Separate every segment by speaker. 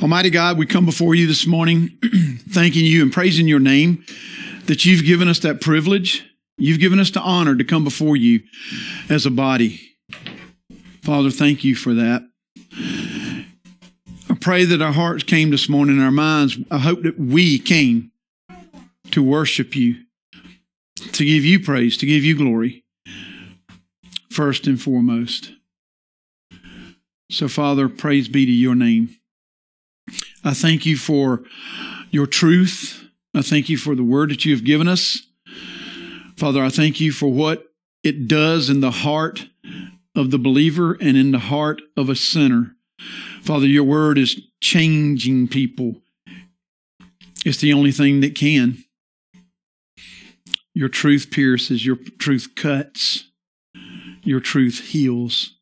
Speaker 1: Almighty God, we come before you this morning thanking you and praising your name that you've given us that privilege. You've given us the honor to come before you as a body. Father, thank you for that. I pray that our hearts came this morning, our minds. I hope that we came to worship you, to give you praise, to give you glory, first and foremost. So, Father, praise be to your name. I thank you for your truth. I thank you for the word that you have given us. Father, I thank you for what it does in the heart of the believer and in the heart of a sinner. Father, your word is changing people. It's the only thing that can. Your truth pierces, your truth cuts, your truth heals.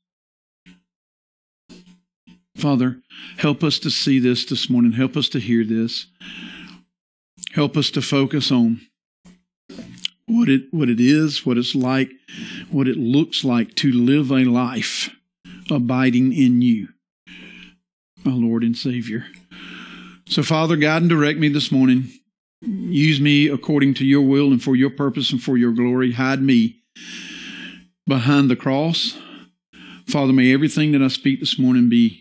Speaker 1: Father, help us to see this this morning. Help us to hear this. Help us to focus on what it what it is, what it's like, what it looks like to live a life abiding in you, our Lord and Savior. So, Father, guide and direct me this morning. Use me according to your will and for your purpose and for your glory. Hide me behind the cross. Father, may everything that I speak this morning be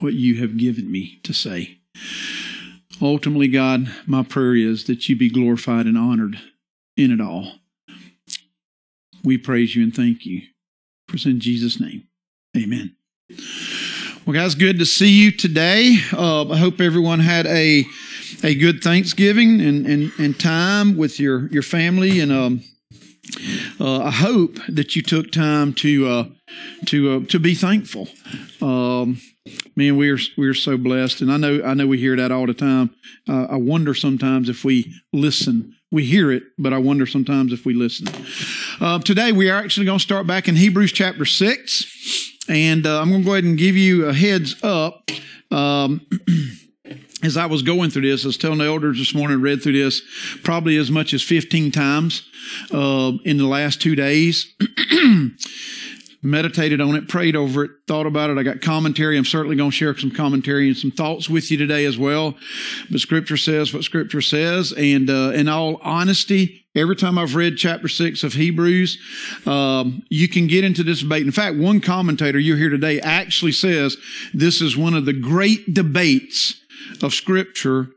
Speaker 1: what you have given me to say. Ultimately, God, my prayer is that you be glorified and honored in it all. We praise you and thank you. For in Jesus' name, amen. Well, guys, good to see you today. Uh, I hope everyone had a a good Thanksgiving and, and, and time with your, your family. And um, uh, I hope that you took time to uh, to uh, to be thankful. Um, man, we are we are so blessed, and I know I know we hear that all the time. Uh, I wonder sometimes if we listen. We hear it, but I wonder sometimes if we listen. Uh, today, we are actually going to start back in Hebrews chapter six, and uh, I'm going to go ahead and give you a heads up. Um, as I was going through this, I was telling the elders this morning, read through this probably as much as 15 times uh, in the last two days. Meditated on it, prayed over it, thought about it. I got commentary. I'm certainly going to share some commentary and some thoughts with you today as well. But Scripture says what Scripture says, and uh, in all honesty, every time I've read chapter six of Hebrews, um, you can get into this debate. In fact, one commentator you hear today actually says this is one of the great debates of Scripture.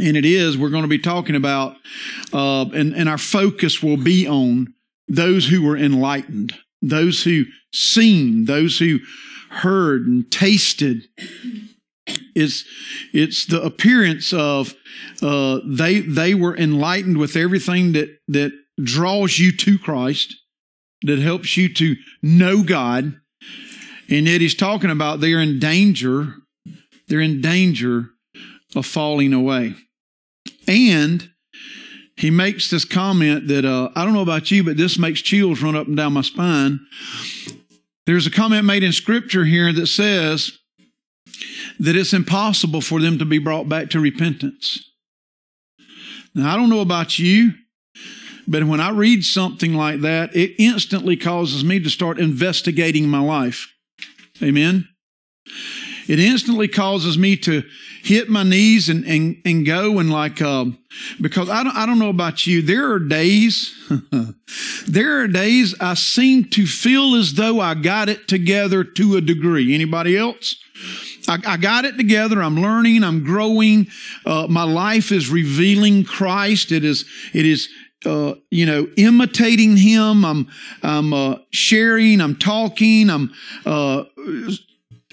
Speaker 1: And it is, we're going to be talking about, uh, and, and our focus will be on those who were enlightened, those who seen, those who heard and tasted. It's, it's the appearance of uh, they, they were enlightened with everything that, that draws you to Christ, that helps you to know God. And yet he's talking about they're in danger they're in danger of falling away. And he makes this comment that uh, I don't know about you, but this makes chills run up and down my spine. There's a comment made in scripture here that says that it's impossible for them to be brought back to repentance. Now, I don't know about you, but when I read something like that, it instantly causes me to start investigating my life. Amen it instantly causes me to hit my knees and, and, and go and like, uh, because I don't, I don't know about you. There are days, there are days I seem to feel as though I got it together to a degree. Anybody else? I, I got it together. I'm learning. I'm growing. Uh, my life is revealing Christ. It is, it is, uh, you know, imitating him. I'm, I'm, uh, sharing. I'm talking. I'm, uh,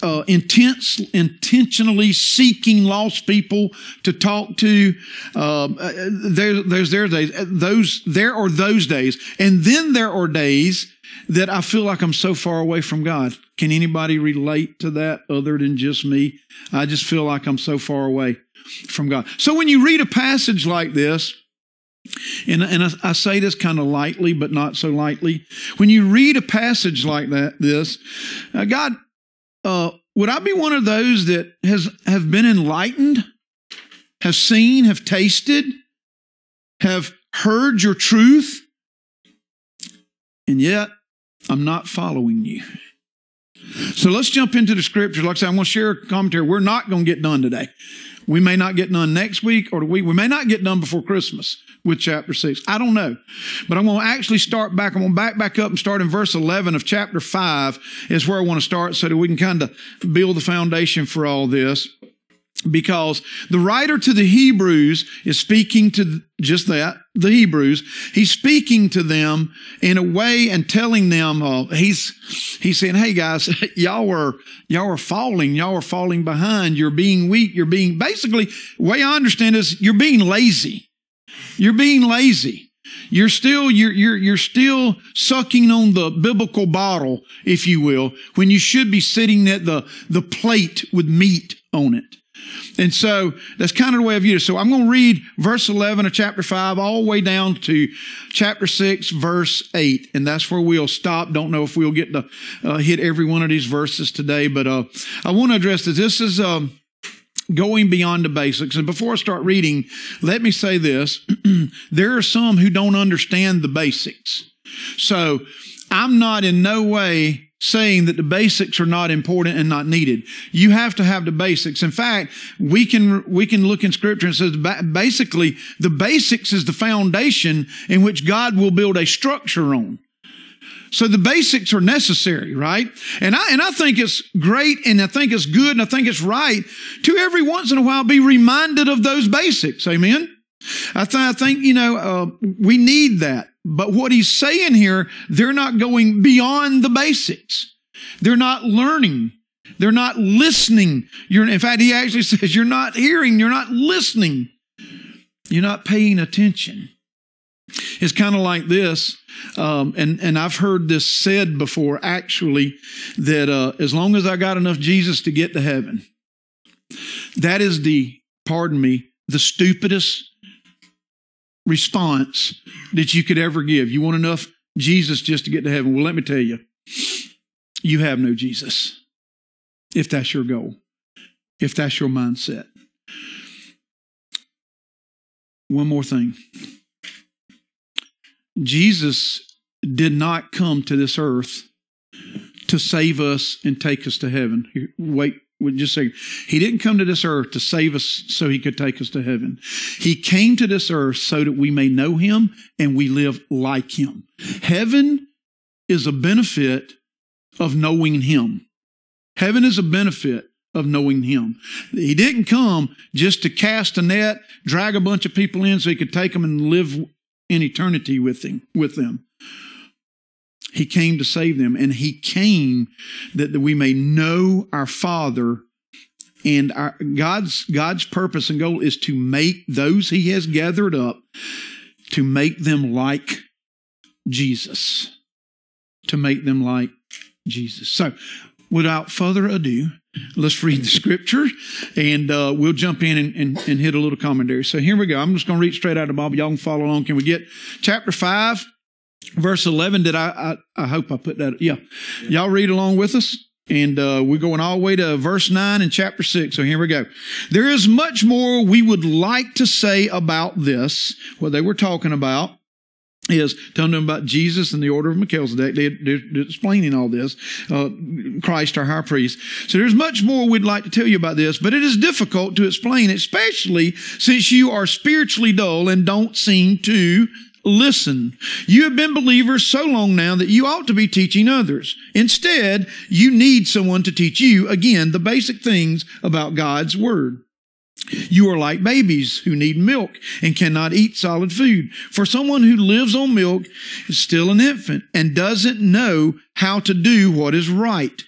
Speaker 1: uh, intense, intentionally seeking lost people to talk to. Um, uh, there, there's days. Those there are those days, and then there are days that I feel like I'm so far away from God. Can anybody relate to that other than just me? I just feel like I'm so far away from God. So when you read a passage like this, and, and I, I say this kind of lightly, but not so lightly. When you read a passage like that, this, uh, God uh, would I be one of those that has have been enlightened, have seen, have tasted, have heard your truth, and yet I'm not following you? So let's jump into the scriptures. Like I said, I'm going to share a commentary. We're not going to get done today. We may not get done next week or the week. We may not get done before Christmas with chapter six. I don't know. But I'm going to actually start back. I'm going to back back up and start in verse 11 of chapter five is where I want to start so that we can kind of build the foundation for all this because the writer to the Hebrews is speaking to just that, the Hebrews. He's speaking to them in a way and telling them, uh, he's, he's saying, Hey guys, y'all are, y'all are falling. Y'all are falling behind. You're being weak. You're being, basically, way I understand is you're being lazy. You're being lazy. You're still, you're, you're, you're still sucking on the biblical bottle, if you will, when you should be sitting at the, the plate with meat on it. And so that's kind of the way view it. So I'm going to read verse 11 of chapter 5 all the way down to chapter 6, verse 8. And that's where we'll stop. Don't know if we'll get to uh, hit every one of these verses today, but uh, I want to address this. This is um, going beyond the basics. And before I start reading, let me say this. there are some who don't understand the basics. So I'm not in no way saying that the basics are not important and not needed. You have to have the basics. In fact, we can, we can look in scripture and says basically the basics is the foundation in which God will build a structure on. So the basics are necessary, right? And I, and I think it's great and I think it's good and I think it's right to every once in a while be reminded of those basics. Amen. I, th- I think, you know, uh, we need that. But what he's saying here, they're not going beyond the basics. They're not learning. They're not listening. You're, in fact, he actually says, you're not hearing, you're not listening. You're not paying attention. It's kind of like this, um, and, and I've heard this said before actually, that uh, as long as I got enough Jesus to get to heaven, that is the, pardon me, the stupidest response that you could ever give. You want enough Jesus just to get to heaven? Well, let me tell you, you have no Jesus if that's your goal, if that's your mindset. One more thing Jesus did not come to this earth to save us and take us to heaven. Wait would just say, He didn't come to this earth to save us so He could take us to heaven. He came to this earth so that we may know Him and we live like Him. Heaven is a benefit of knowing Him. Heaven is a benefit of knowing Him. He didn't come just to cast a net, drag a bunch of people in so He could take them and live in eternity with Him, with them. He came to save them, and He came that, that we may know our Father. And our, God's, God's purpose and goal is to make those He has gathered up, to make them like Jesus. To make them like Jesus. So, without further ado, let's read the scripture and uh, we'll jump in and, and, and, hit a little commentary. So here we go. I'm just going to read straight out of the Bible. Y'all can follow along. Can we get chapter 5, verse 11 did I, I, I hope i put that yeah. y'all read along with us and uh, we're going all the way to verse 9 in chapter 6 so here we go there is much more we would like to say about this what they were talking about is telling them about Jesus and the order of Melchizedek. They, are explaining all this. Uh, Christ, our high priest. So there's much more we'd like to tell you about this, but it is difficult to explain, especially since you are spiritually dull and don't seem to listen. You have been believers so long now that you ought to be teaching others. Instead, you need someone to teach you, again, the basic things about God's Word. You are like babies who need milk and cannot eat solid food. For someone who lives on milk is still an infant and doesn't know how to do what is right.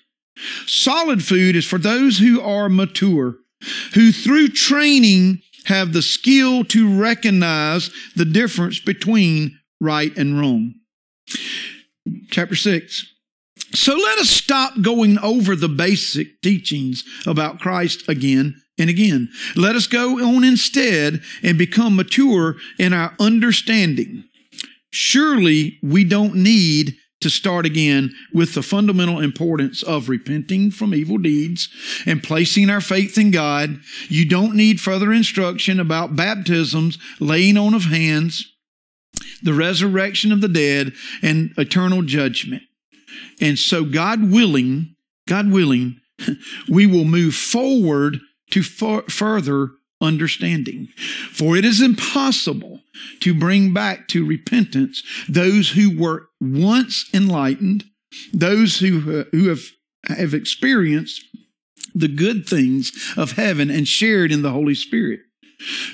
Speaker 1: Solid food is for those who are mature, who through training have the skill to recognize the difference between right and wrong. Chapter 6. So let us stop going over the basic teachings about Christ again and again. Let us go on instead and become mature in our understanding. Surely we don't need to start again with the fundamental importance of repenting from evil deeds and placing our faith in God. You don't need further instruction about baptisms, laying on of hands, the resurrection of the dead, and eternal judgment. And so, God willing, God willing, we will move forward to further understanding. For it is impossible to bring back to repentance those who were once enlightened, those who, uh, who have, have experienced the good things of heaven and shared in the Holy Spirit,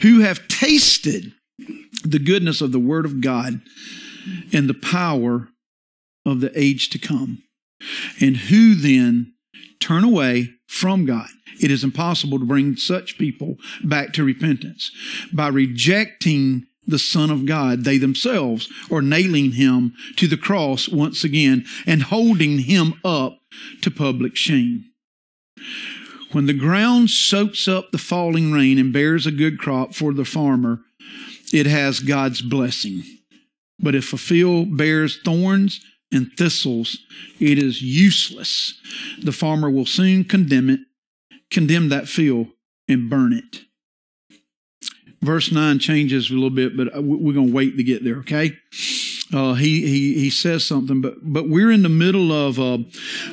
Speaker 1: who have tasted the goodness of the Word of God and the power of the age to come, and who then turn away from God. It is impossible to bring such people back to repentance by rejecting the Son of God. They themselves are nailing him to the cross once again and holding him up to public shame. When the ground soaks up the falling rain and bears a good crop for the farmer, it has God's blessing. But if a field bears thorns and thistles, it is useless. The farmer will soon condemn it, condemn that field, and burn it. Verse 9 changes a little bit, but we're going to wait to get there, okay? Uh, he, he, he says something, but, but we're in the middle of, uh,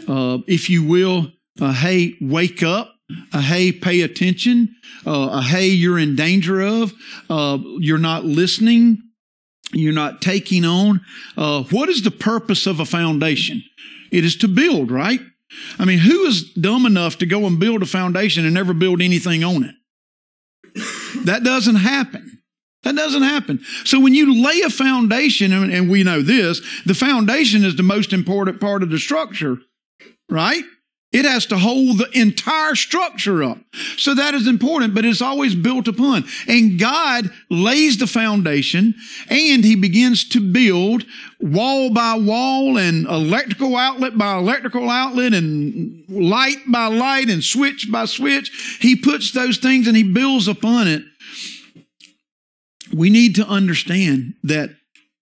Speaker 1: uh, if you will, uh, hey, wake up. A hey, pay attention. Uh, a hey, you're in danger of. Uh, you're not listening. You're not taking on. Uh, what is the purpose of a foundation? It is to build, right? I mean, who is dumb enough to go and build a foundation and never build anything on it? That doesn't happen. That doesn't happen. So when you lay a foundation, and we know this, the foundation is the most important part of the structure, right? It has to hold the entire structure up. So that is important, but it's always built upon. And God lays the foundation and he begins to build wall by wall and electrical outlet by electrical outlet and light by light and switch by switch. He puts those things and he builds upon it. We need to understand that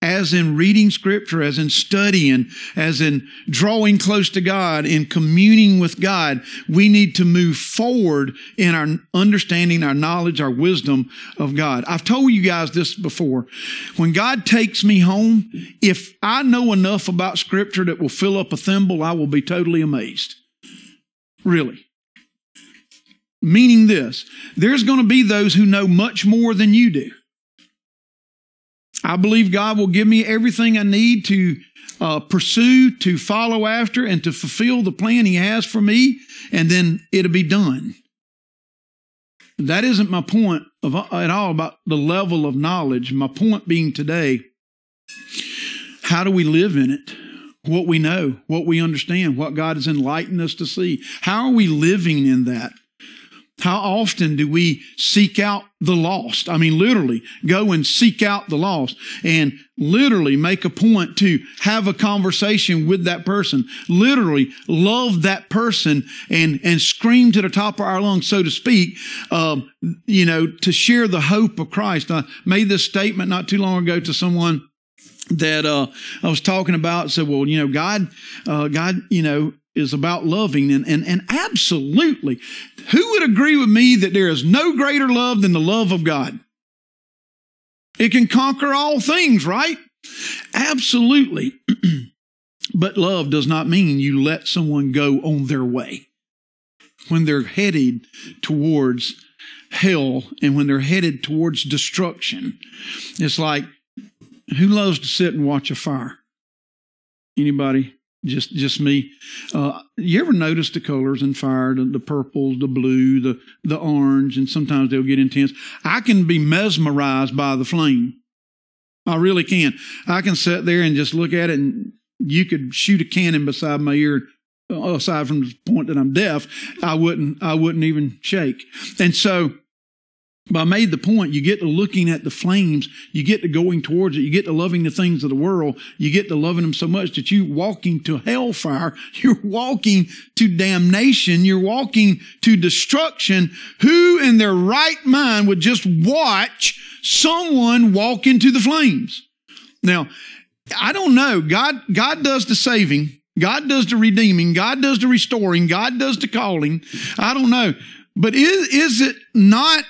Speaker 1: as in reading scripture, as in studying, as in drawing close to God, in communing with God, we need to move forward in our understanding, our knowledge, our wisdom of God. I've told you guys this before. When God takes me home, if I know enough about scripture that will fill up a thimble, I will be totally amazed. Really. Meaning this, there's going to be those who know much more than you do. I believe God will give me everything I need to uh, pursue, to follow after, and to fulfill the plan He has for me, and then it'll be done. That isn't my point of, at all about the level of knowledge. My point being today, how do we live in it? What we know, what we understand, what God has enlightened us to see. How are we living in that? How often do we seek out the lost? I mean, literally go and seek out the lost and literally make a point to have a conversation with that person. Literally love that person and, and scream to the top of our lungs, so to speak, uh, you know, to share the hope of Christ. I made this statement not too long ago to someone that uh, I was talking about. Said, well, you know, God, uh, God, you know, is about loving and, and, and absolutely who would agree with me that there is no greater love than the love of God? It can conquer all things right? Absolutely. But love does not mean you let someone go on their way. When they're headed towards hell and when they're headed towards destruction it's like who loves to sit and watch a fire? Anybody just just me. Uh, you ever notice the colors in fire, the, the purples, the blue, the the orange, and sometimes they'll get intense. I can be mesmerized by the flame. I really can. I can sit there and just look at it, and you could shoot a cannon beside my ear. Uh, aside from the point that I'm deaf, I wouldn't. I wouldn't even shake. And so but I made the point, you get to looking at the flames, you get to going towards it, you get to loving the things of the world, you get to loving them so much that you walking to hellfire, you're walking to damnation, you're walking to destruction. Who in their right mind would just watch someone walk into the flames? Now, I don't know. God, God does the saving. God does the redeeming. God does the restoring. God does the calling. I don't know. But is, is it not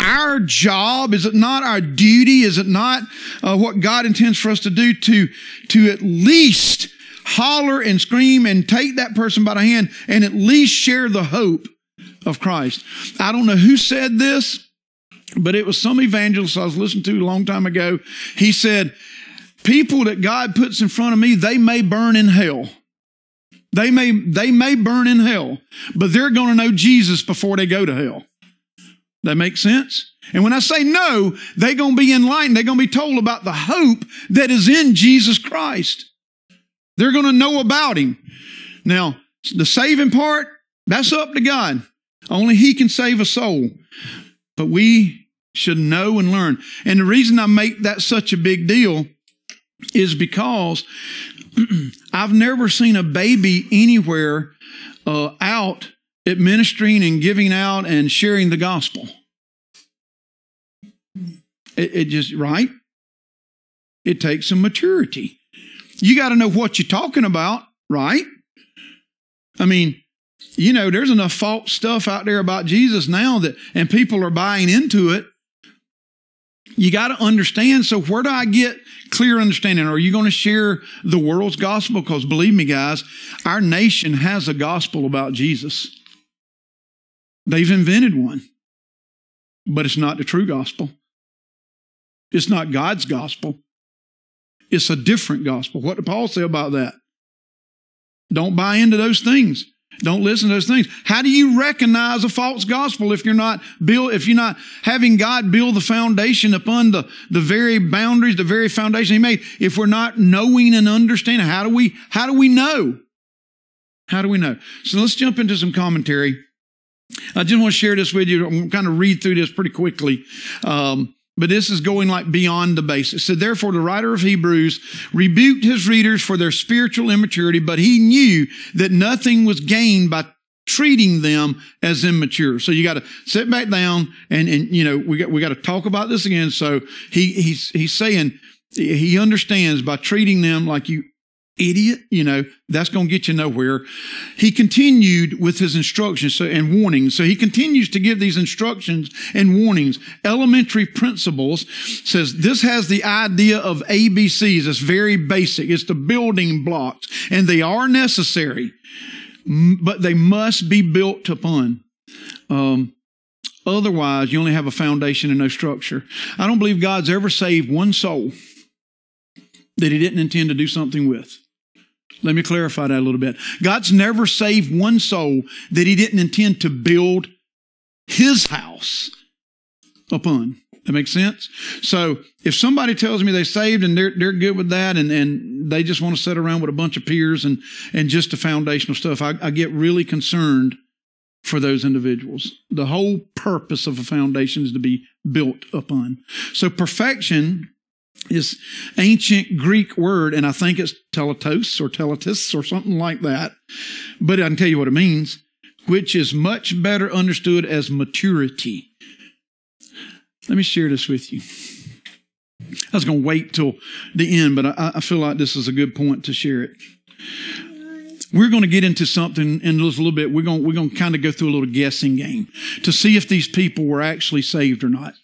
Speaker 1: our job? Is it not our duty? Is it not uh, what God intends for us to do to, to at least holler and scream and take that person by the hand and at least share the hope of Christ. I don't know who said this, but it was some evangelist I was listening to a long time ago. He said, people that God puts in front of me, they may burn in hell. They may, they may burn in hell, but they're going to know Jesus before they go to hell. That makes sense? And when I say no, they're going to be enlightened. They're going to be told about the hope that is in Jesus Christ. They're going to know about him. Now, the saving part, that's up to God. Only he can save a soul. But we should know and learn. And the reason I make that such a big deal is because I've never seen a baby anywhere uh, out administering and giving out and sharing the gospel. It, it just, right? It takes some maturity. You got to know what you're talking about, right? I mean, you know, there's enough false stuff out there about Jesus now that, and people are buying into it. You got to understand. So, where do I get clear understanding? Are you going to share the world's gospel? Because believe me, guys, our nation has a gospel about Jesus. They've invented one, but it's not the true gospel. It's not God's gospel. It's a different gospel. What did Paul say about that? Don't buy into those things. Don't listen to those things. How do you recognize a false gospel if you're not build, if you're not having God build the foundation upon the, the very boundaries, the very foundation He made? If we're not knowing and understanding, how do we, how do we know? How do we know? So let's jump into some commentary. I just want to share this with you. I'm kind of read through this pretty quickly. Um, but this is going like beyond the basics. So therefore, the writer of Hebrews rebuked his readers for their spiritual immaturity, but he knew that nothing was gained by treating them as immature. So you got to sit back down and, and, you know, we got, we got to talk about this again. So he, he's, he's saying he understands by treating them like you idiot, you know, that's going to get you nowhere. He continued with his instructions and warnings. So he continues to give these instructions and warnings. Elementary principles says this has the idea of ABCs. It's very basic. It's the building blocks and they are necessary, but they must be built upon. Um, otherwise, you only have a foundation and no structure. I don't believe God's ever saved one soul that he didn't intend to do something with. Let me clarify that a little bit. God's never saved one soul that he didn't intend to build his house upon. That makes sense? So if somebody tells me they saved and they're, they're good with that and, and they just want to sit around with a bunch of peers and, and just the foundational stuff, I, I get really concerned for those individuals. The whole purpose of a foundation is to be built upon. So perfection is ancient Greek word, and I think it's teletos or teletis or something like that. But I can tell you what it means, which is much better understood as maturity. Let me share this with you. I was going to wait till the end, but I, I, feel like this is a good point to share it. We're going to get into something in just a little bit. We're going, we're going to kind of go through a little guessing game to see if these people were actually saved or not.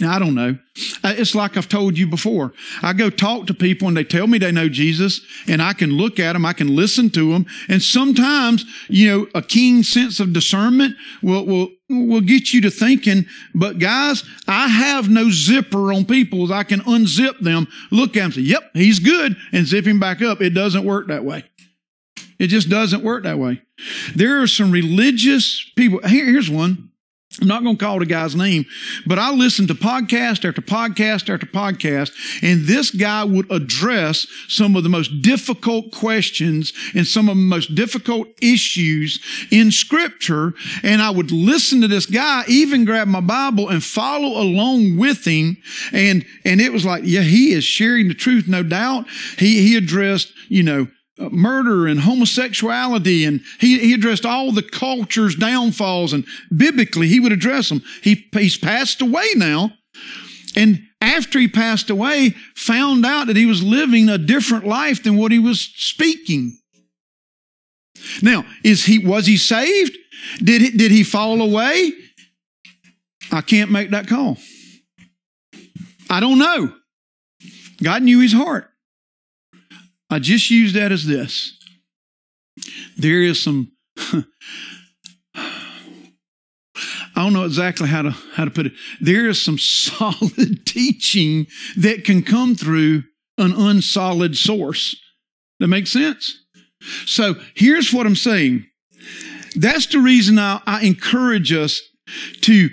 Speaker 1: Now, I don't know. Uh, it's like I've told you before. I go talk to people and they tell me they know Jesus and I can look at them. I can listen to them. And sometimes, you know, a keen sense of discernment will, will, will get you to thinking, but guys, I have no zipper on people. I can unzip them, look at them, say, yep, he's good and zip him back up. It doesn't work that way. It just doesn't work that way. There are some religious people. Here, here's one. I'm not going to call the guy's name, but I listened to podcast after podcast after podcast, and this guy would address some of the most difficult questions and some of the most difficult issues in scripture. And I would listen to this guy, even grab my Bible and follow along with him. And, and it was like, yeah, he is sharing the truth, no doubt. He, he addressed, you know, Uh, murder and homosexuality and he, he addressed all the culture's downfalls and biblically he would address them. He, he's passed away now and after he passed away found out that he was living a different life than what he was speaking. Now is he was he saved? Did he, did he fall away? I can't make that call. I don't know. God knew his heart I just use that as this. There is some I don't know exactly how to how to put it. There is some solid teaching that can come through an unsolid source. That makes sense? So here's what I'm saying. That's the reason I, I encourage us to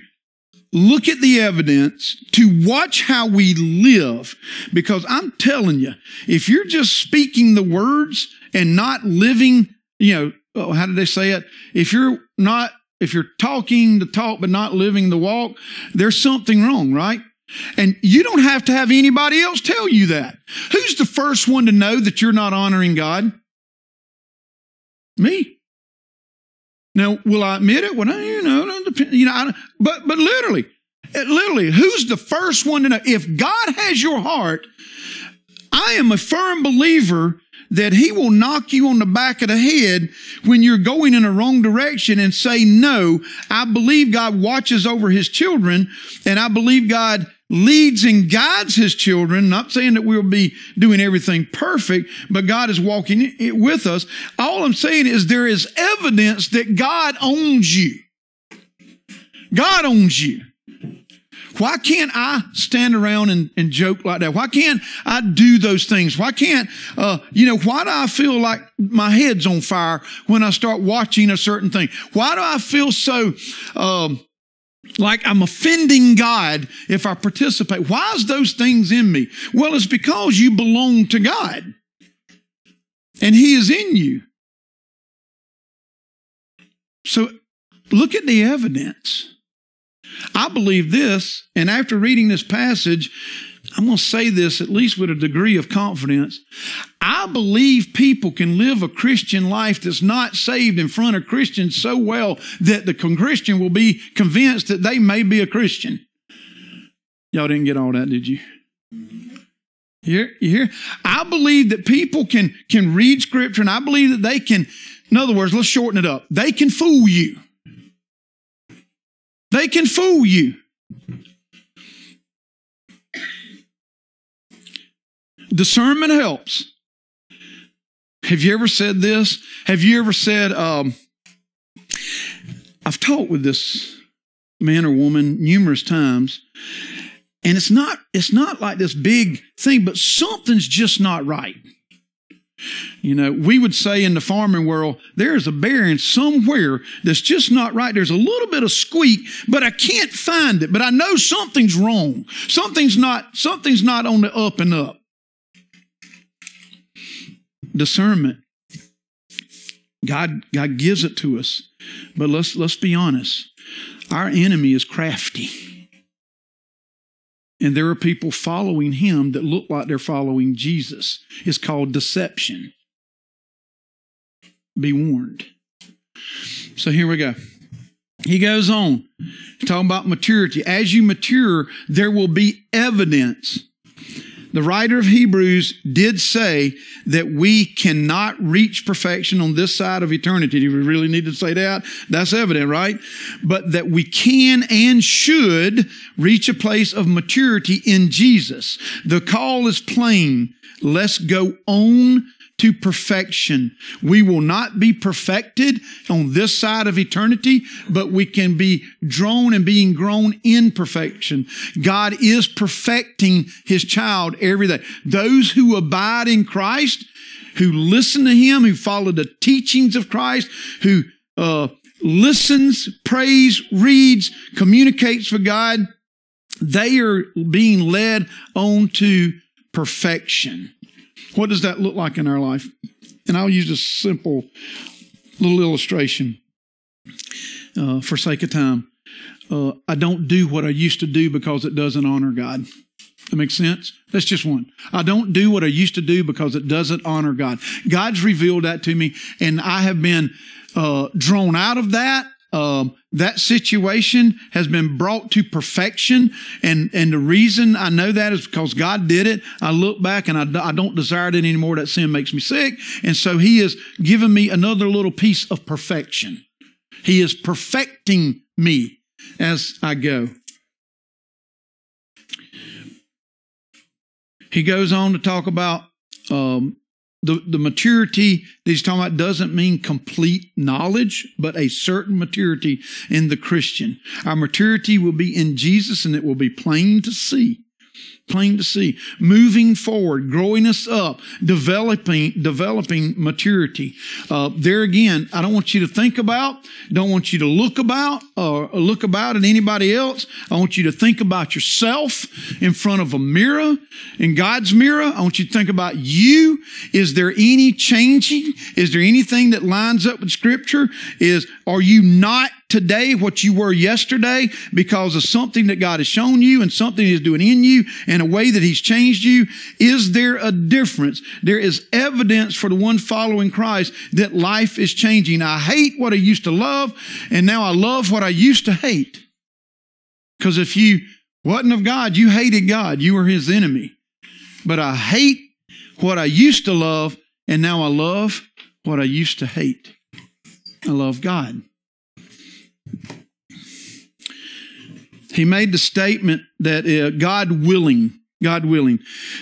Speaker 1: look at the evidence, to watch how we live. Because I'm telling you, if you're just speaking the words and not living, you know, oh, how did they say it? If you're not, if you're talking the talk but not living the walk, there's something wrong, right? And you don't have to have anybody else tell you that. Who's the first one to know that you're not honoring God? Me. Now, will I admit it? Well, you know, you know, I, but but literally, literally, who's the first one to know? If God has your heart, I am a firm believer that He will knock you on the back of the head when you're going in a wrong direction and say no. I believe God watches over His children, and I believe God leads and guides his children. Not saying that we'll be doing everything perfect, but God is walking with us. All I'm saying is there is evidence that God owns you. God owns you. Why can't I stand around and, and joke like that? Why can't I do those things? Why can't, uh, you know, why do I feel like my head's on fire when I start watching a certain thing? Why do I feel so, um, like I'm offending God if I participate. Why is those things in me? Well, it's because you belong to God and He is in you. So look at the evidence. I believe this, and after reading this passage, I'm going to say this at least with a degree of confidence. I believe people can live a Christian life that's not saved in front of Christians so well that the Christian will be convinced that they may be a Christian. Y'all didn't get all that, did you? You hear? You hear? I believe that people can, can read scripture and I believe that they can, in other words, let's shorten it up. They can fool you. They can fool you. Discernment helps. Have you ever said this? Have you ever said, um, I've talked with this man or woman numerous times, and it's not, it's not like this big thing, but something's just not right. You know, we would say in the farming world, there's a bearing somewhere that's just not right. There's a little bit of squeak, but I can't find it. But I know something's wrong. Something's not, something's not on the up and up discernment. God, God gives it to us. But let's, let's be honest. Our enemy is crafty. And there are people following him that look like they're following Jesus. It's called deception. Be warned. So here we go. He goes on, talking about maturity. As you mature, there will be evidence the writer of Hebrews did say that we cannot reach perfection on this side of eternity. Do we really need to say that? That's evident, right? But that we can and should reach a place of maturity in Jesus. The call is plain. Let's go on to perfection. We will not be perfected on this side of eternity, but we can be drawn and being grown in perfection. God is perfecting his child every day. Those who abide in Christ, who listen to him, who follow the teachings of Christ, who uh, listens, prays, reads, communicates for God, they are being led on to perfection. What does that look like in our life? And I'll use a simple little illustration uh, for sake of time. Uh, I don't do what I used to do because it doesn't honor God. That makes sense? That's just one. I don't do what I used to do because it doesn't honor God. God's revealed that to me, and I have been uh, drawn out of that um, that situation has been brought to perfection. And, and the reason I know that is because God did it. I look back and I, I don't desire it anymore. That sin makes me sick. And so he has given me another little piece of perfection. He is perfecting me as I go. He goes on to talk about um, the, the maturity that he's talking about doesn't mean complete knowledge, but a certain maturity in the Christian. Our maturity will be in Jesus and it will be plain to see plain to see. Moving forward, growing us up, developing, developing maturity. Uh, there again, I don't want you to think about, don't want you to look about or look about at anybody else. I want you to think about yourself in front of a mirror, in God's mirror. I want you to think about you. Is there any changing? Is there anything that lines up with scripture? Is, are you not today what you were yesterday because of something that God has shown you and something He's doing in you and a way that He's changed you? Is there a difference? There is evidence for the one following Christ that life is changing. I hate what I used to love and now I love what I used to hate. Because if you wasn't of God, you hated God. You were His enemy. But I hate what I used to love and now I love what I used to hate. I love God. He made the statement that uh, God willing, God willing.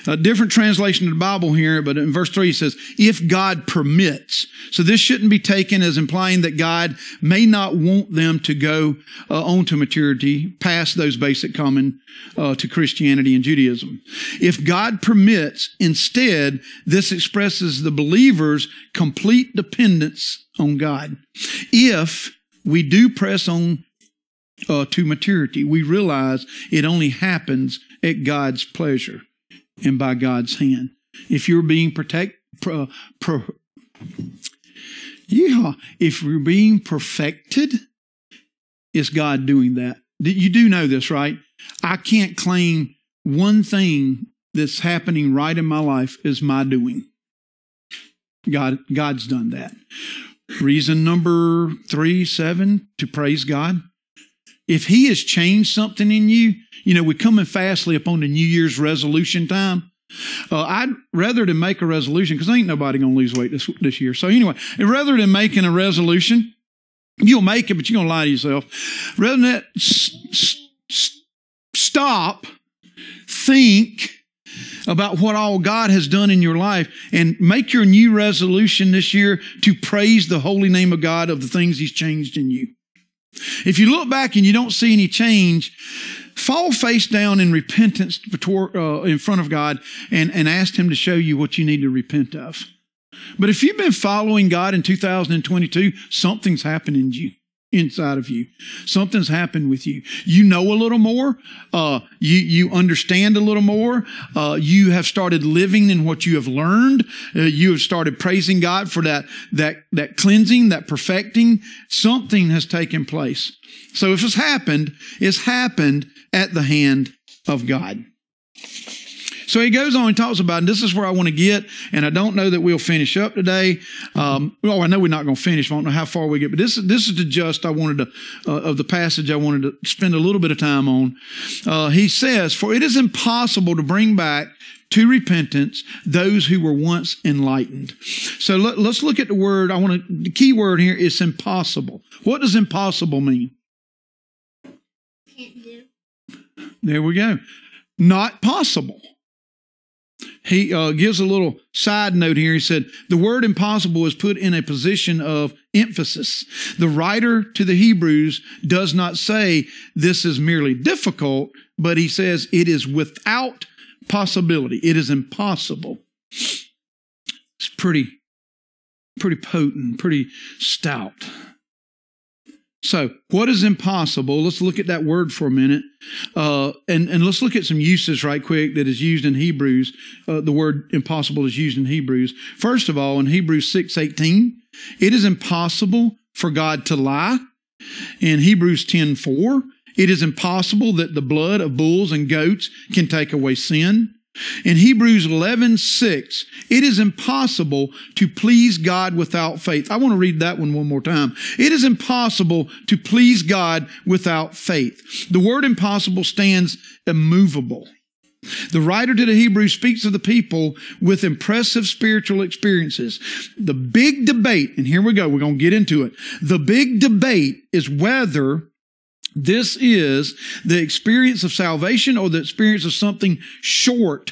Speaker 1: A different translation of the Bible here, but in verse 3 he says, if God permits. So this shouldn't be taken as implying that God may not want them to go uh, on to maturity past those basic common uh, to Christianity and Judaism. If God permits, instead, this expresses the believer's complete dependence on God. If we do press on uh, to maturity, we realize it only happens at God's pleasure and by God's hand. If you're being protect, pro, pro, yeah, if you're being perfected, it's God doing that. You do know this, right? I can't claim one thing that's happening right in my life is my doing. God, God's done that. Reason number three, seven, to praise God. If He has changed something in you, you know, we're coming fastly upon the New Year's resolution time. Uh, I'd rather than make a resolution, because ain't nobody going to lose weight this, this year. So anyway, rather than making a resolution, you'll make it, but you're going to lie to yourself. Rather than that, s- s- stop, think, about what all God has done in your life and make your new resolution this year to praise the holy name of God of the things He's changed in you. If you look back and you don't see any change, fall face down in repentance before, uh, in front of God and, and ask Him to show you what you need to repent of. But if you've been following God in 2022, something's happened in you inside of you. Something's happened with you. You know a little more. Uh, you, you understand a little more. Uh, you have started living in what you have learned. Uh, you have started praising God for that, that, that cleansing, that perfecting. Something has taken place. So if it's happened, it's happened at the hand of God. So he goes on and talks about, and this is where I want to get, and I don't know that we'll finish up today. Um, well, I know we're not going to finish. I don't know how far we get, but this, this is the just I wanted to, uh, of the passage I wanted to spend a little bit of time on. Uh, he says, For it is impossible to bring back to repentance those who were once enlightened. So let, us look at the word. I want to, the key word here is impossible. What does impossible mean? Can't do. There we go. Not possible he uh, gives a little side note here. He said, The word impossible is put in a position of emphasis. The writer to the Hebrews does not say this is merely difficult, but he says it is without possibility. It is impossible. It's pretty, pretty potent, pretty stout. So, what is impossible? Let's look at that word for a minute. Uh, and, and let's look at some uses right quick that is used in Hebrews. Uh, the word impossible is used in Hebrews. First of all, in Hebrews 6 18, it is impossible for God to lie. In Hebrews 10 4, it is impossible that the blood of bulls and goats can take away sin. In Hebrews 11, 6, it is impossible to please God without faith. I want to read that one one more time. It is impossible to please God without faith. The word impossible stands immovable. The writer to the Hebrews speaks of the people with impressive spiritual experiences. The big debate, and here we go, we're going to get into it. The big debate is whether this is the experience of salvation or the experience of something short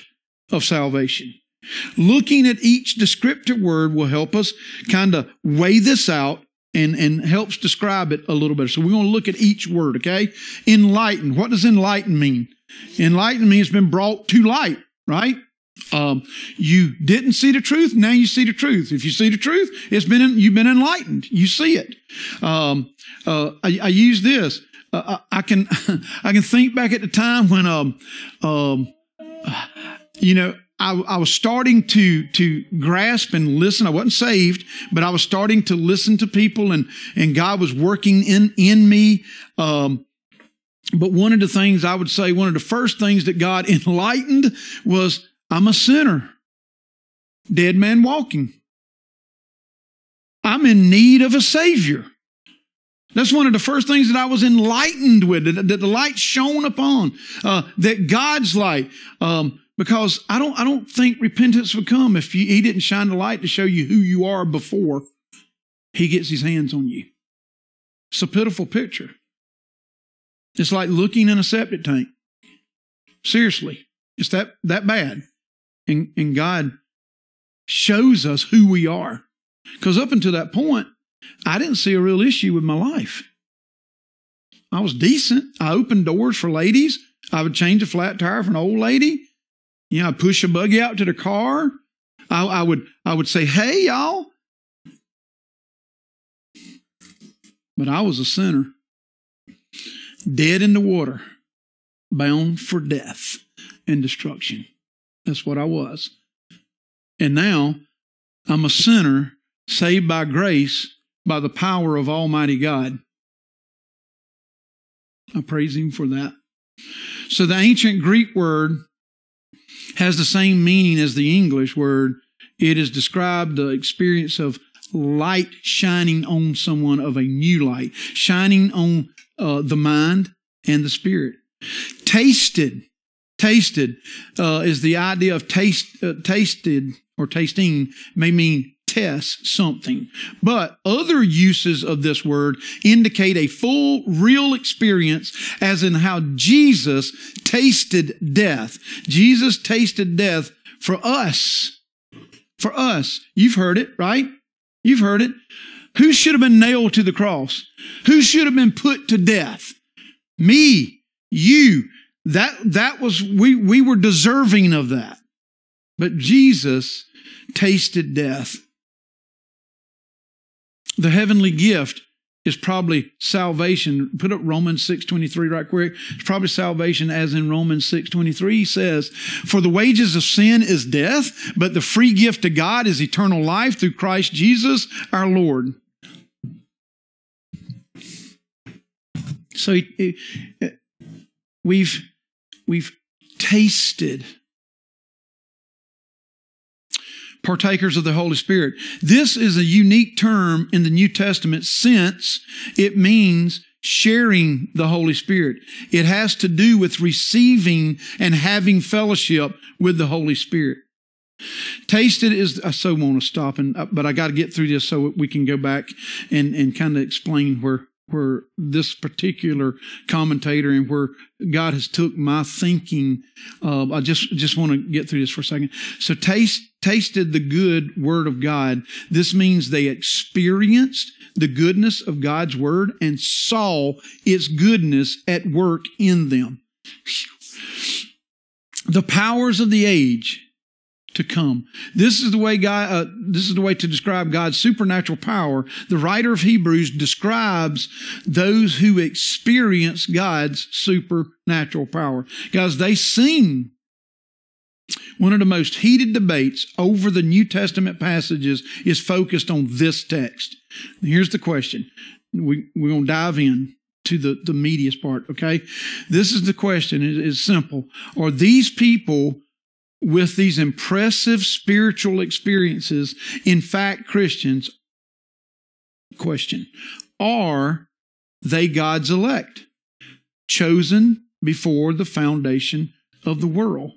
Speaker 1: of salvation. Looking at each descriptive word will help us kind of weigh this out and, and helps describe it a little better. So we're going to look at each word, okay? Enlighten. What does enlighten mean? Enlighten means been brought to light, right? Um, you didn't see the truth. Now you see the truth. If you see the truth, it's been, you've been enlightened. You see it. Um, uh, I, I, use this. Uh, I, I, can, I can think back at the time when, um, um, you know, I, I, was starting to to grasp and listen. I wasn't saved, but I was starting to listen to people, and and God was working in in me. Um, but one of the things I would say, one of the first things that God enlightened was, I'm a sinner, dead man walking. I'm in need of a savior. That's one of the first things that I was enlightened with, that, the light shone upon, uh, that God's light. Um, because I don't, I don't think repentance would come if you, he didn't shine the light to show you who you are before he gets his hands on you. It's a pitiful picture. It's like looking in a septic tank. Seriously, it's that, that bad. And, and God shows us who we are. Because up until that point, I didn't see a real issue with my life. I was decent. I opened doors for ladies. I would change a flat tire for an old lady. You know, I'd push a buggy out to the car. I, I would I would say, hey, y'all. But I was a sinner, dead in the water, bound for death and destruction. That's what I was. And now I'm a sinner saved by grace by the power of Almighty God. I praise Him for that. So the ancient Greek word has the same meaning as the English word. It is described the experience of light shining on someone of a new light, shining on uh, the mind and the spirit. Tasted, tasted uh, is the idea of taste, uh, tasted or tasting may mean something. But other uses of this word indicate a full, real experience, as in how Jesus tasted death. Jesus tasted death for us. For us. You've heard it, right? You've heard it. Who should have been nailed to the cross? Who should have been put to death? Me, you. That, that was, we, we were deserving of that. But Jesus tasted death the heavenly gift is probably salvation. Put up Romans 6.23 right quick. It's probably salvation as in Romans 6.23 says, For the wages of sin is death, but the free gift of God is eternal life through Christ Jesus our Lord. So we've, we've tasted partakers of the Holy Spirit. This is a unique term in the New Testament since it means sharing the Holy Spirit. It has to do with receiving and having fellowship with the Holy Spirit. Tasted is, I so want to stop, and uh, but I got to get through this so we can go back and, and kind of explain where where this particular commentator and where God has took my thinking. Uh, I just just want to get through this for a second. So taste tasted the good word of God. This means they experienced the goodness of God's word and saw its goodness at work in them. The powers of the age to come. This is the way God, uh, this is the way to describe God's supernatural power. The writer of Hebrews describes those who experience God's supernatural power. Guys, they sing one of the most heated debates over the New Testament passages is focused on this text. Here's the question. We, we're going to dive in to the, the meatiest part, okay? This is the question. It is simple. Are these people with these impressive spiritual experiences, in fact, Christians, question, are they God's elect, chosen before the foundation of the world?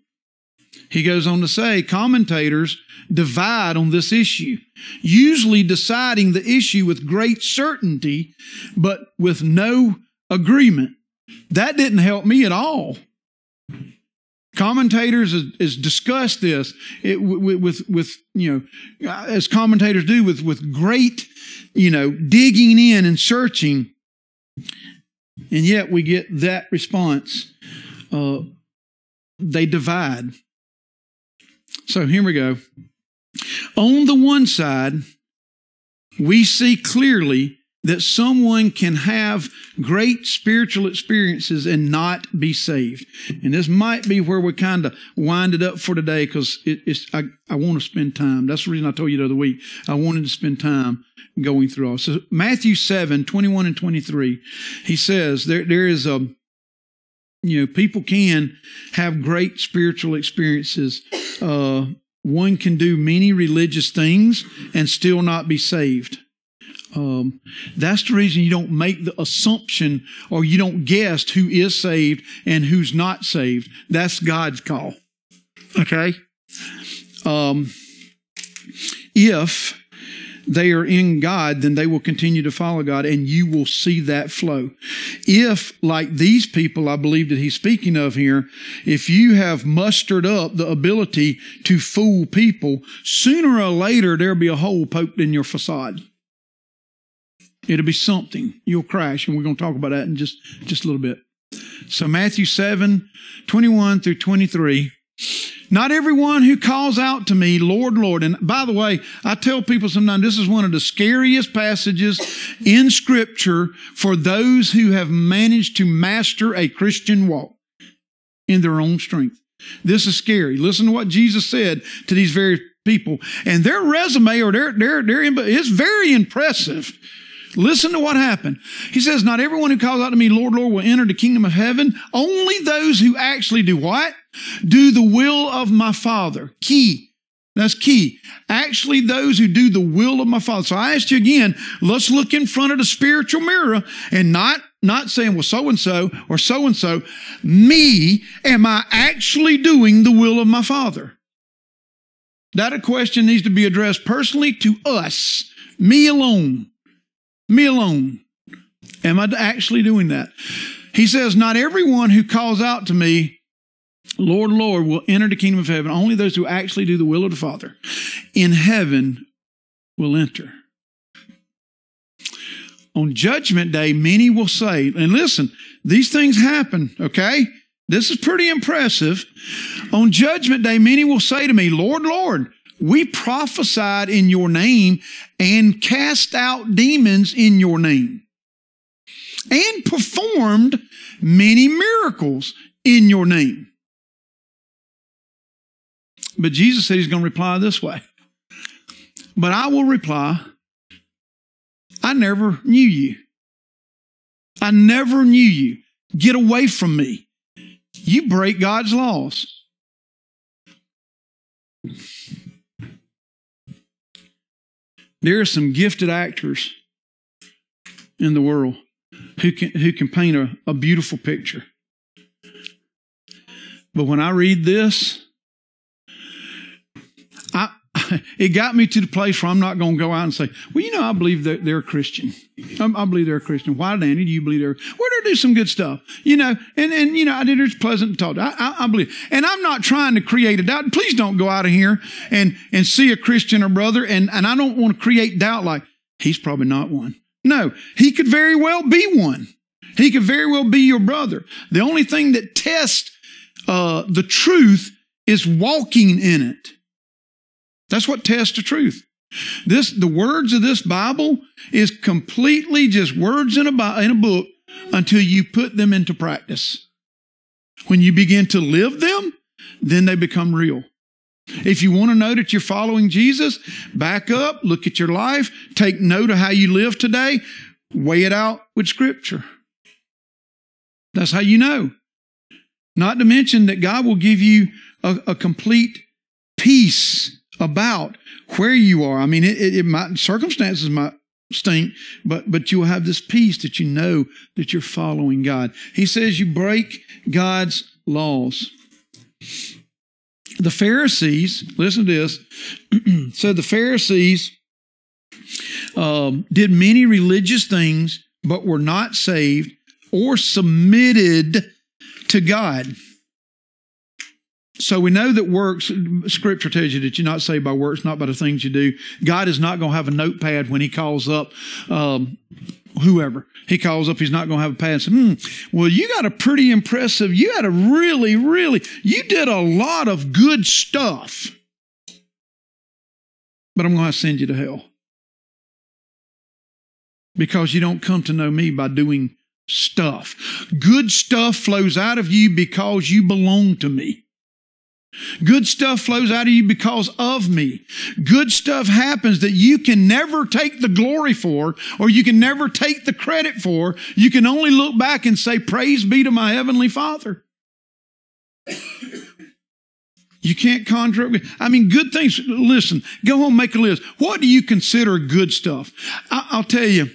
Speaker 1: He goes on to say, commentators divide on this issue, usually deciding the issue with great certainty, but with no agreement. That didn't help me at all. Commentators has, discussed this it, with, with, with, you know, as commentators do with, with great, you know, digging in and searching. And yet we get that response. Uh, they divide. So here we go. On the one side, we see clearly that someone can have great spiritual experiences and not be saved. And this might be where we kind of wind it up for today because it, it's, I, I want to spend time. That's the reason I told you the other week. I wanted to spend time going through all. So Matthew 7, 21 and 23, he says there, there is a, you know, people can have great spiritual experiences. Uh, one can do many religious things and still not be saved. Um, that's the reason you don't make the assumption or you don't guess who is saved and who's not saved. That's God's call. Okay? Um, if they are in God, then they will continue to follow God and you will see that flow. If, like these people I believe that he's speaking of here, if you have mustered up the ability to fool people, sooner or later there'll be a hole poked in your facade. It'll be something. You'll crash, and we're going to talk about that in just, just a little bit. So Matthew 7, 21 through 23. Not everyone who calls out to me, Lord, Lord. And by the way, I tell people sometimes this is one of the scariest passages in Scripture for those who have managed to master a Christian walk in their own strength. This is scary. Listen to what Jesus said to these very people. And their resume or their, their, their, is very impressive. Listen to what happened. He says, Not everyone who calls out to me, Lord, Lord, will enter the kingdom of heaven. Only those who actually do what? Do the will of my Father. Key. That's key. Actually, those who do the will of my Father. So I asked you again, let's look in front of the spiritual mirror and not, not saying, well, so and so or so and so. Me, am I actually doing the will of my Father? That a question needs to be addressed personally to us, me alone me alone. Am I actually doing that? He says, Not everyone who calls out to me, Lord, Lord, will enter the kingdom of heaven. Only those who actually do the will of the Father in heaven will enter. On judgment day, many will say, and listen, these things happen, okay? This is pretty impressive. On judgment day, many will say to me, Lord, Lord, we prophesied in your name and cast out demons in your name and performed many miracles in your name. But Jesus said he's going to reply this way. But I will reply, I never knew you. I never knew you. Get away from me. You break God's laws. There are some gifted actors in the world who can, who can paint a, a beautiful picture. But when I read this, it got me to the place where I'm not going to go out and say, well, you know, I believe that they're a Christian. I, I believe they're a Christian. Why, Danny, do you believe they're, We're well, they do some good stuff, you know, and, and, you know, I did, it's pleasant to talk. I, I, I believe, and I'm not trying to create a doubt. Please don't go out of here and, and see a Christian or brother. And, and I don't want to create doubt like he's probably not one. No, he could very well be one. He could very well be your brother. The only thing that tests uh, the truth is walking in it. That's what tests the truth. This, the words of this Bible is completely just words in a, in a book until you put them into practice. When you begin to live them, then they become real. If you want to know that you're following Jesus, back up, look at your life, take note of how you live today, weigh it out with Scripture. That's how you know. Not to mention that God will give you a, a complete peace about where you are. I mean, it, it, it might, circumstances might stink, but, but you'll have this peace that you know that you're following God. He says you break God's laws. The Pharisees, listen to this, said the Pharisees um, did many religious things, but were not saved or submitted to God. So we know that works, scripture tells you that you're not saved by works, not by the things you do. God is not going to have a notepad when he calls up, um, whoever he calls up, he's not going to have a pad hmm, well, you got a pretty impressive, you had a really, really, you did a lot of good stuff, but I'm going to send you to hell because you don't come to know me by doing stuff. Good stuff flows out of you because you belong to me. Good stuff flows out of you because of me. Good stuff happens that you can never take the glory for, or you can never take the credit for. You can only look back and say, Praise be to my heavenly Father. You can't conjure up. I mean, good things. Listen, go home, make a list. What do you consider good stuff? I, will tell you,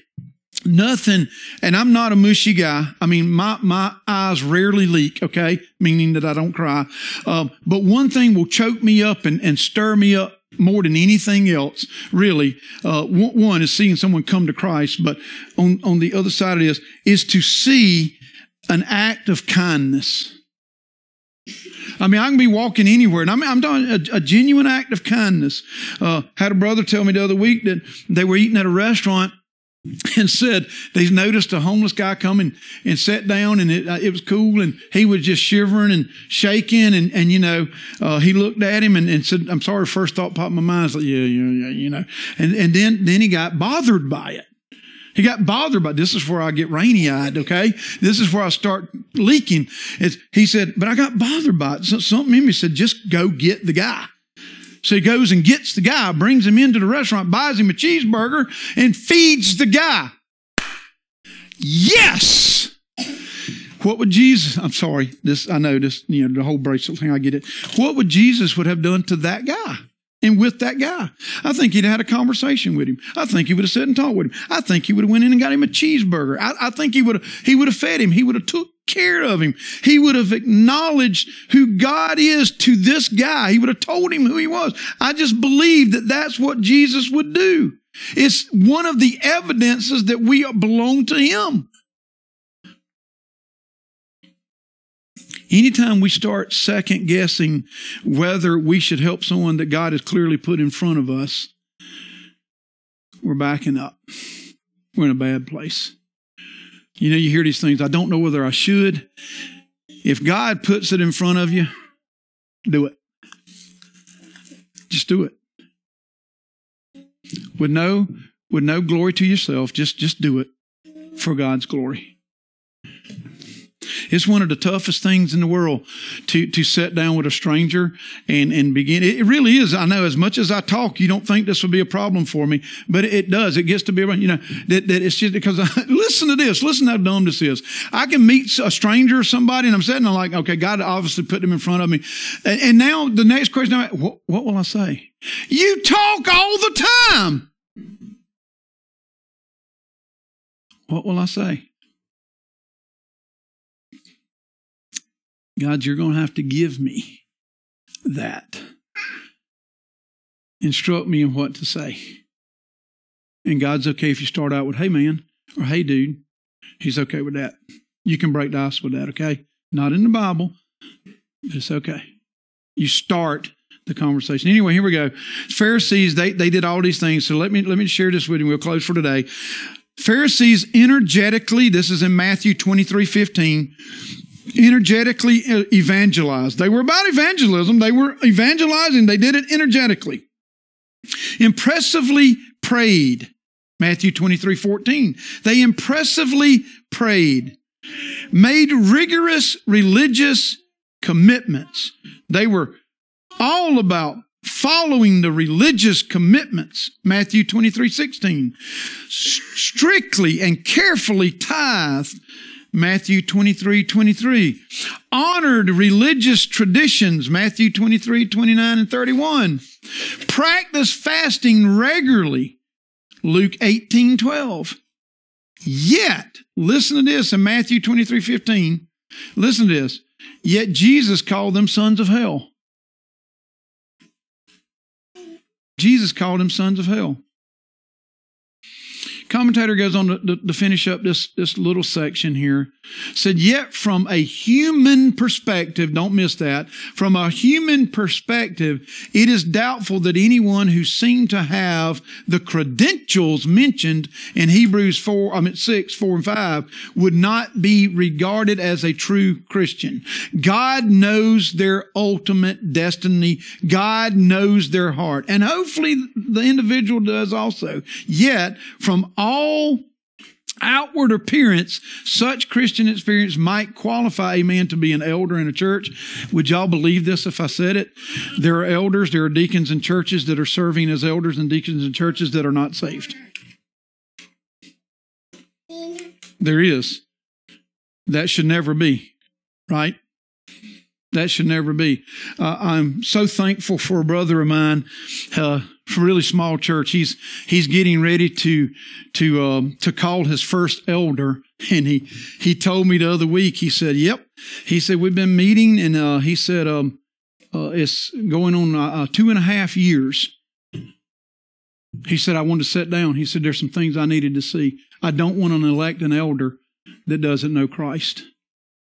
Speaker 1: nothing, and I'm not a mushy guy. I mean, my, my eyes rarely leak, okay? Meaning that I don't cry. Um, but one thing will choke me up and, and stir me up more than anything else, really. Uh, one is seeing someone come to Christ, but on, on the other side of this is to see an act of kindness. I mean, I can be walking anywhere, and I'm, I'm doing a, a genuine act of kindness. Uh, had a brother tell me the other week that they were eating at a restaurant, and said they noticed a homeless guy coming and sat down and it, uh, it was cool and he was just shivering and shaking and, and you know uh, he looked at him and, and, said i'm sorry first thought popped in my mind was like yeah yeah yeah you know and, and then then he got bothered by it he got bothered by this is where I get rainy eyed, okay? This is where I start leaking. It's, he said, but I got bothered by it. So something in me said, just go get the guy. So he goes and gets the guy, brings him into the restaurant, buys him a cheeseburger, and feeds the guy. Yes! What would Jesus, I'm sorry, this, I know this, you know, the whole bracelet thing, I get it. What would Jesus would have done to that guy? and with that guy. I think he'd have had a conversation with him. I think he would have sat and talked with him. I think he would have went in and got him a cheeseburger. I, I think he would have he would have fed him. He would have took care of him. He would have acknowledged who God is to this guy. He would have told him who he was. I just believe that that's what Jesus would do. It's one of the evidences that we belong to him. Anytime we start second guessing whether we should help someone that God has clearly put in front of us, we're backing up. We're in a bad place. You know, you hear these things. I don't know whether I should. If God puts it in front of you, do it. Just do it. With no, with no glory to yourself, just, just do it for God's glory. It's one of the toughest things in the world to, to sit down with a stranger and, and begin. It really is. I know as much as I talk, you don't think this will be a problem for me, but it does. It gets to be, around, you know, that, that it's just because I, listen to this. Listen how dumb this is. I can meet a stranger or somebody and I'm sitting there like, okay, God obviously put them in front of me. And, and now the next question, what, what will I say? You talk all the time. What will I say? God, you're going to have to give me that. Instruct me in what to say. And God's okay if you start out with, hey, man, or hey, dude. He's okay with that. You can break the ice with that, okay? Not in the Bible, but it's okay. You start the conversation. Anyway, here we go. Pharisees, they, they did all these things. So let me let me share this with you. We'll close for today. Pharisees energetically, this is in Matthew 23, 15, energetically evangelized. They were about evangelism. They were evangelizing. They did it energetically. Impressively prayed. Matthew 23, 14. They impressively prayed. Made rigorous religious commitments. They were all about following the religious commitments. Matthew 23, 16. Strictly and carefully tithed Matthew 23, 23. Honored religious traditions, Matthew 23, 29 and 31. Practice fasting regularly, Luke 18, 12. Yet, listen to this in Matthew 23, 15. Listen to this. Yet Jesus called them sons of hell. Jesus called them sons of hell. Commentator goes on to, to, to, finish up this, this little section here. Said, yet from a human perspective, don't miss that, from a human perspective, it is doubtful that anyone who seemed to have the credentials mentioned in Hebrews 4, I mean 6, 4 and 5 would not be regarded as a true Christian. God knows their ultimate destiny. God knows their heart. And hopefully the individual does also. Yet, from all outward appearance, such Christian experience might qualify a man to be an elder in a church. Would y'all believe this if I said it? There are elders, there are deacons in churches that are serving as elders and deacons in churches that are not saved. There is. That should never be, right? That should never be. Uh, I'm so thankful for a brother of mine. Uh, really small church. He's he's getting ready to to um, to call his first elder, and he he told me the other week. He said, "Yep." He said we've been meeting, and uh, he said um, uh, it's going on uh, uh, two and a half years. He said I wanted to sit down. He said there's some things I needed to see. I don't want to elect an elder that doesn't know Christ.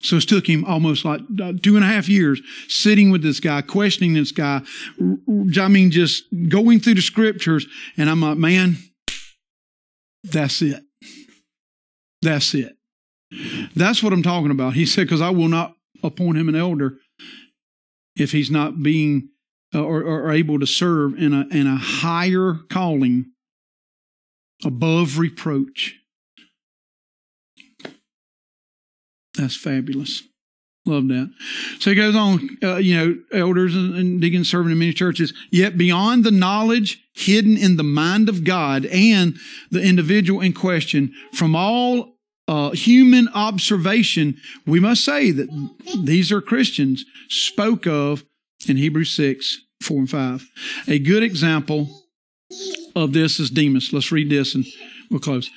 Speaker 1: So it took him almost like uh, two and a half years sitting with this guy, questioning this guy. I mean, just going through the scriptures. And I'm like, man, that's it. That's it. That's what I'm talking about. He said, because I will not appoint him an elder if he's not being uh, or, or able to serve in a, in a higher calling above reproach. That's fabulous. Love that. So he goes on, uh, you know, elders and, and deacons serving in many churches, yet beyond the knowledge hidden in the mind of God and the individual in question, from all uh, human observation, we must say that these are Christians spoke of in Hebrews 6, 4 and 5. A good example of this is Demas. Let's read this and we'll close.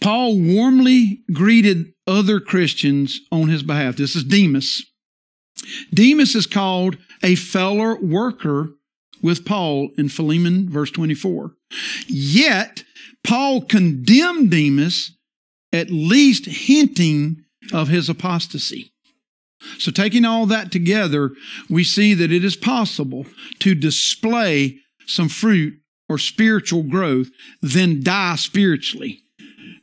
Speaker 1: Paul warmly greeted other Christians on his behalf. This is Demas. Demas is called a fellow worker with Paul in Philemon, verse 24. Yet, Paul condemned Demas, at least hinting of his apostasy. So, taking all that together, we see that it is possible to display some fruit or spiritual growth, then die spiritually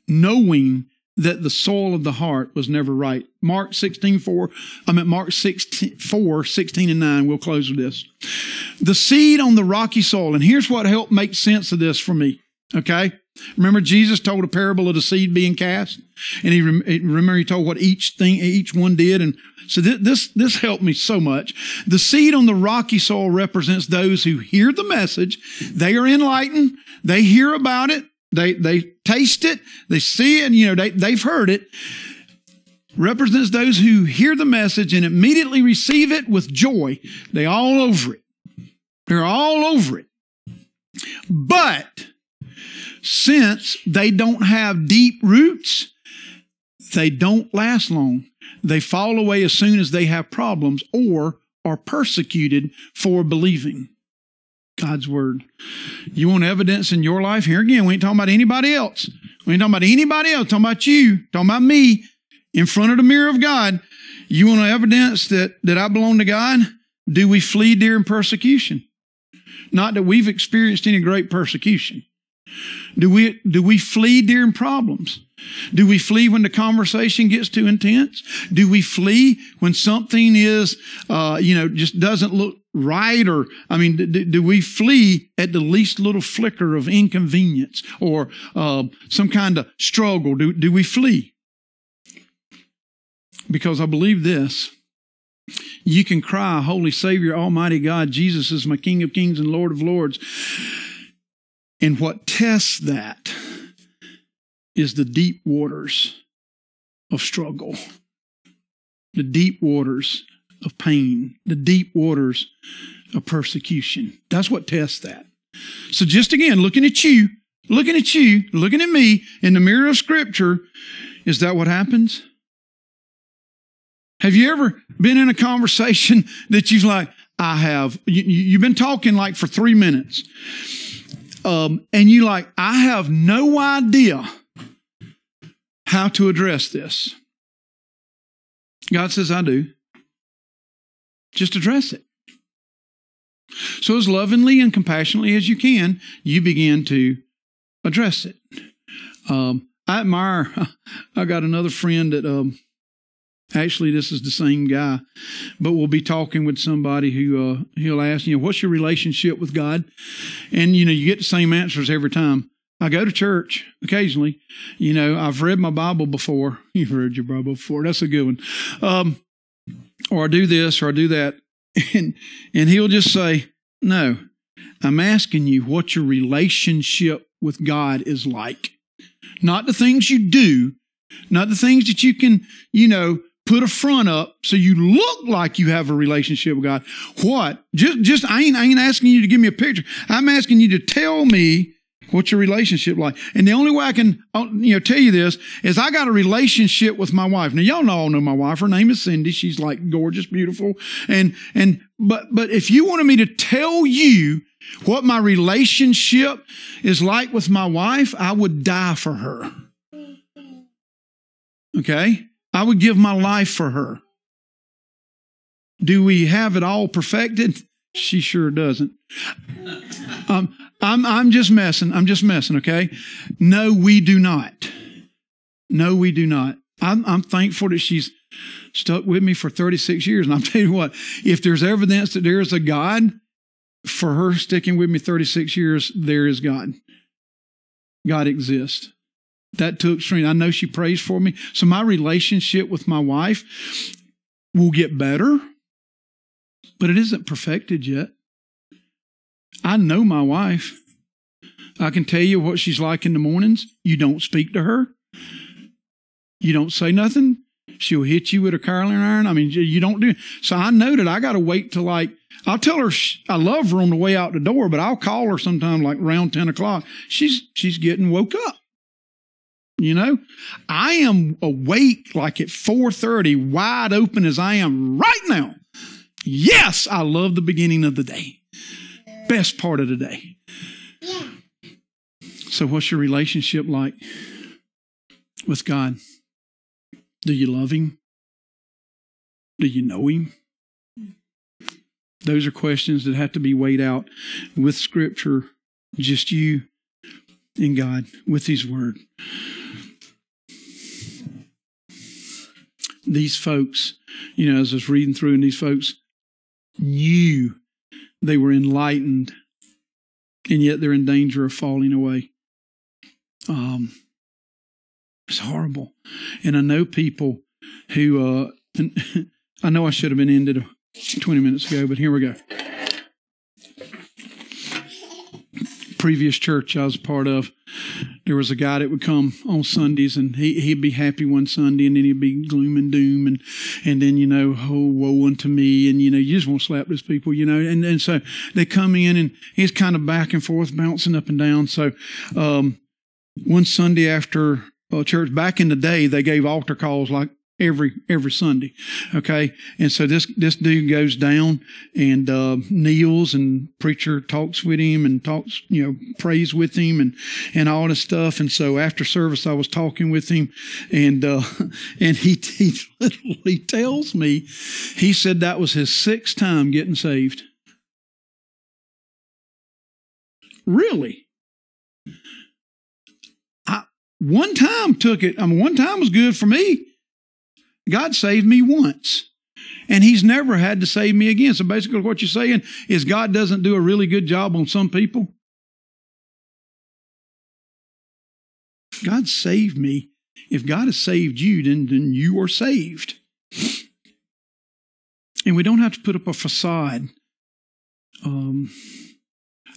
Speaker 1: knowing that the soil of the heart was never right. Mark 16, 4, I'm at Mark 16, 4, 16 and 9. We'll close with this. The seed on the rocky soil. And here's what helped make sense of this for me. Okay. Remember Jesus told a parable of the seed being cast? And he, remember he told what each thing, each one did. And so this, this helped me so much. The seed on the rocky soil represents those who hear the message. They are enlightened. They hear about it. They, they taste it, they see it, and, you know, they, they've heard it. Represents those who hear the message and immediately receive it with joy. They all over it. They're all over it. But since they don't have deep roots, they don't last long. They fall away as soon as they have problems or are persecuted for believing. God's word. You want evidence in your life? Here again, we ain't talking about anybody else. We ain't talking about anybody else. Talking about you. Talking about me in front of the mirror of God. You want evidence that, that I belong to God? Do we flee during persecution? Not that we've experienced any great persecution. Do we, do we flee during problems? Do we flee when the conversation gets too intense? Do we flee when something is, uh, you know, just doesn't look right? Or, I mean, do, do we flee at the least little flicker of inconvenience or uh, some kind of struggle? Do, do we flee? Because I believe this. You can cry, Holy Savior, Almighty God, Jesus is my King of Kings and Lord of Lords. And what tests that is the deep waters of struggle, the deep waters of pain, the deep waters of persecution. That's what tests that. So, just again, looking at you, looking at you, looking at me in the mirror of Scripture, is that what happens? Have you ever been in a conversation that you've like, I have, you, you've been talking like for three minutes um, and you like, I have no idea how to address this. God says, I do. Just address it. So, as lovingly and compassionately as you can, you begin to address it. Um, I admire, I got another friend that, um, actually, this is the same guy, but we'll be talking with somebody who uh, he'll ask, you know, what's your relationship with God? And, you know, you get the same answers every time. I go to church occasionally. You know, I've read my Bible before. You've read your Bible before. That's a good one. Um, or I do this or I do that. And, and he'll just say, No, I'm asking you what your relationship with God is like. Not the things you do, not the things that you can, you know, put a front up so you look like you have a relationship with God. What? Just, just I ain't, I ain't asking you to give me a picture. I'm asking you to tell me What's your relationship like? And the only way I can, uh, you know, tell you this is I got a relationship with my wife. Now y'all know all know my wife. Her name is Cindy. She's like gorgeous, beautiful. And, and, but, but if you wanted me to tell you what my relationship is like with my wife, I would die for her. Okay? I would give my life for her. Do we have it all perfected? She sure doesn't. Um, I'm, I'm just messing. I'm just messing, okay? No, we do not. No, we do not. I'm, I'm thankful that she's stuck with me for 36 years. And I'll tell you what, if there's evidence that there is a God, for her sticking with me 36 years, there is God. God exists. That took strength. I know she prays for me. So my relationship with my wife will get better, but it isn't perfected yet. I know my wife. I can tell you what she's like in the mornings. You don't speak to her. You don't say nothing. She'll hit you with a curling iron. I mean, you don't do. So I know that I got to wait till like, I'll tell her I love her on the way out the door, but I'll call her sometime like around 10 o'clock. She's, she's getting woke up. You know, I am awake like at 4:30, wide open as I am right now. Yes, I love the beginning of the day best part of the day. Yeah. So, what's your relationship like with God? Do you love Him? Do you know Him? Those are questions that have to be weighed out with Scripture, just you and God, with His Word. These folks, you know, as I was reading through, and these folks knew they were enlightened, and yet they're in danger of falling away. Um, it's horrible. And I know people who, uh, I know I should have been ended 20 minutes ago, but here we go. Previous church I was part of, there was a guy that would come on Sundays and he, he'd be happy one Sunday and then he'd be gloom and doom and, and then, you know, oh, woe unto me. And, you know, you just want to slap those people, you know, and, and so they come in and he's kind of back and forth, bouncing up and down. So, um, one Sunday after uh, church back in the day, they gave altar calls like every every Sunday. Okay, and so this this dude goes down and uh, kneels, and preacher talks with him and talks, you know, prays with him and and all this stuff. And so after service, I was talking with him, and uh, and he he literally tells me, he said that was his sixth time getting saved. Really. I, one time took it. I mean, one time was good for me. God saved me once. And he's never had to save me again. So basically, what you're saying is God doesn't do a really good job on some people. God saved me. If God has saved you, then, then you are saved. And we don't have to put up a facade. Um,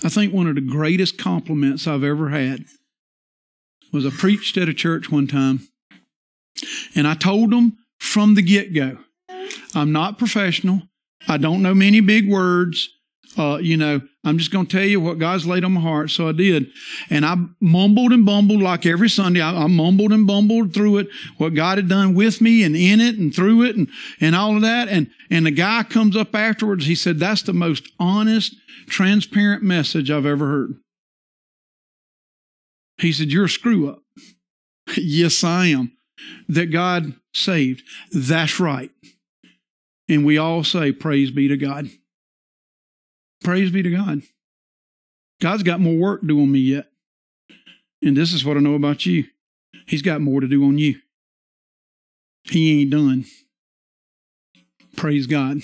Speaker 1: I think one of the greatest compliments I've ever had was I preached at a church one time, and I told them from the get go. I'm not professional. I don't know many big words. Uh, you know, I'm just going to tell you what God's laid on my heart. So I did. And I mumbled and bumbled like every Sunday. I, I, mumbled and bumbled through it, what God had done with me and in it and through it and, and all of that. And, and the guy comes up afterwards. He said, that's the most honest, transparent message I've ever heard. He said, You're a screw up. yes, I am. That God saved. That's right. And we all say, Praise be to God. Praise be to God. God's got more work to do on me yet. And this is what I know about you. He's got more to do on you. He ain't done. Praise God.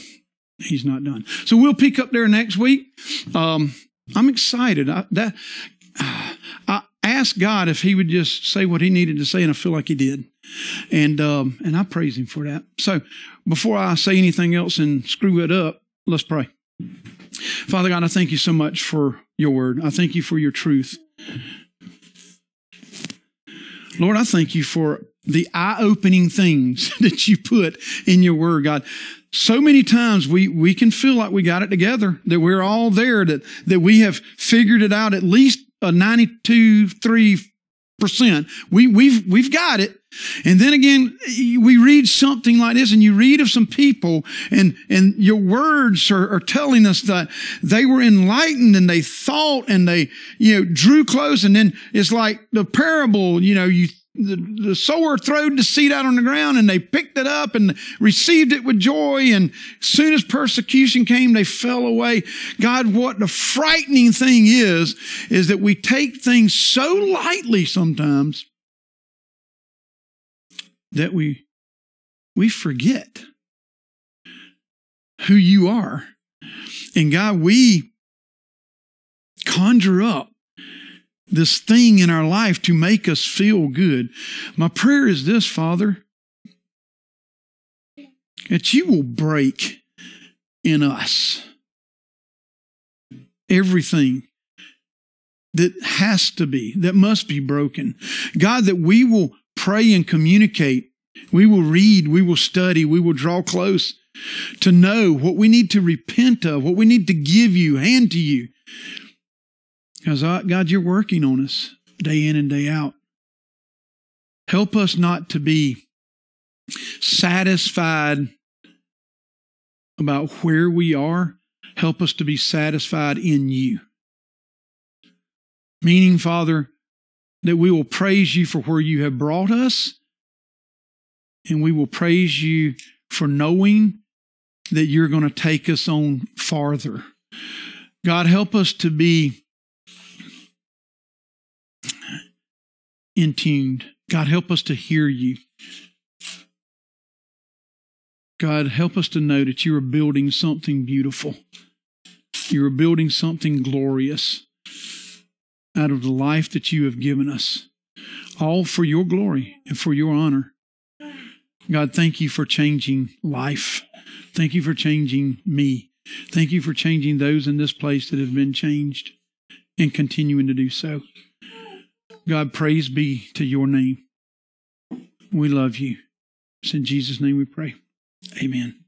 Speaker 1: He's not done. So we'll pick up there next week. Um, I'm excited. I, that, I asked God if He would just say what He needed to say, and I feel like He did. And um, and I praise Him for that. So before I say anything else and screw it up, let's pray. Father God, I thank you so much for your word. I thank you for your truth. Lord, I thank you for the eye opening things that you put in your word, God. So many times we, we can feel like we got it together, that we're all there, that, that we have figured it out at least a 92, 3 percent. We, we've, we've got it. And then again, we read something like this and you read of some people and, and your words are, are telling us that they were enlightened and they thought and they, you know, drew close. And then it's like the parable, you know, you the, the sower throwed the seed out on the ground and they picked it up and received it with joy. And as soon as persecution came, they fell away. God, what the frightening thing is, is that we take things so lightly sometimes that we, we forget who you are. And God, we conjure up this thing in our life to make us feel good. My prayer is this, Father, that you will break in us everything that has to be, that must be broken. God, that we will pray and communicate. We will read, we will study, we will draw close to know what we need to repent of, what we need to give you, hand to you. Because, God, you're working on us day in and day out. Help us not to be satisfied about where we are. Help us to be satisfied in you. Meaning, Father, that we will praise you for where you have brought us, and we will praise you for knowing that you're going to take us on farther. God, help us to be in tuned. God, help us to hear you. God, help us to know that you are building something beautiful. You are building something glorious out of the life that you have given us, all for your glory and for your honor. God, thank you for changing life. Thank you for changing me. Thank you for changing those in this place that have been changed and continuing to do so. God, praise be to your name. We love you. It's in Jesus' name we pray. Amen.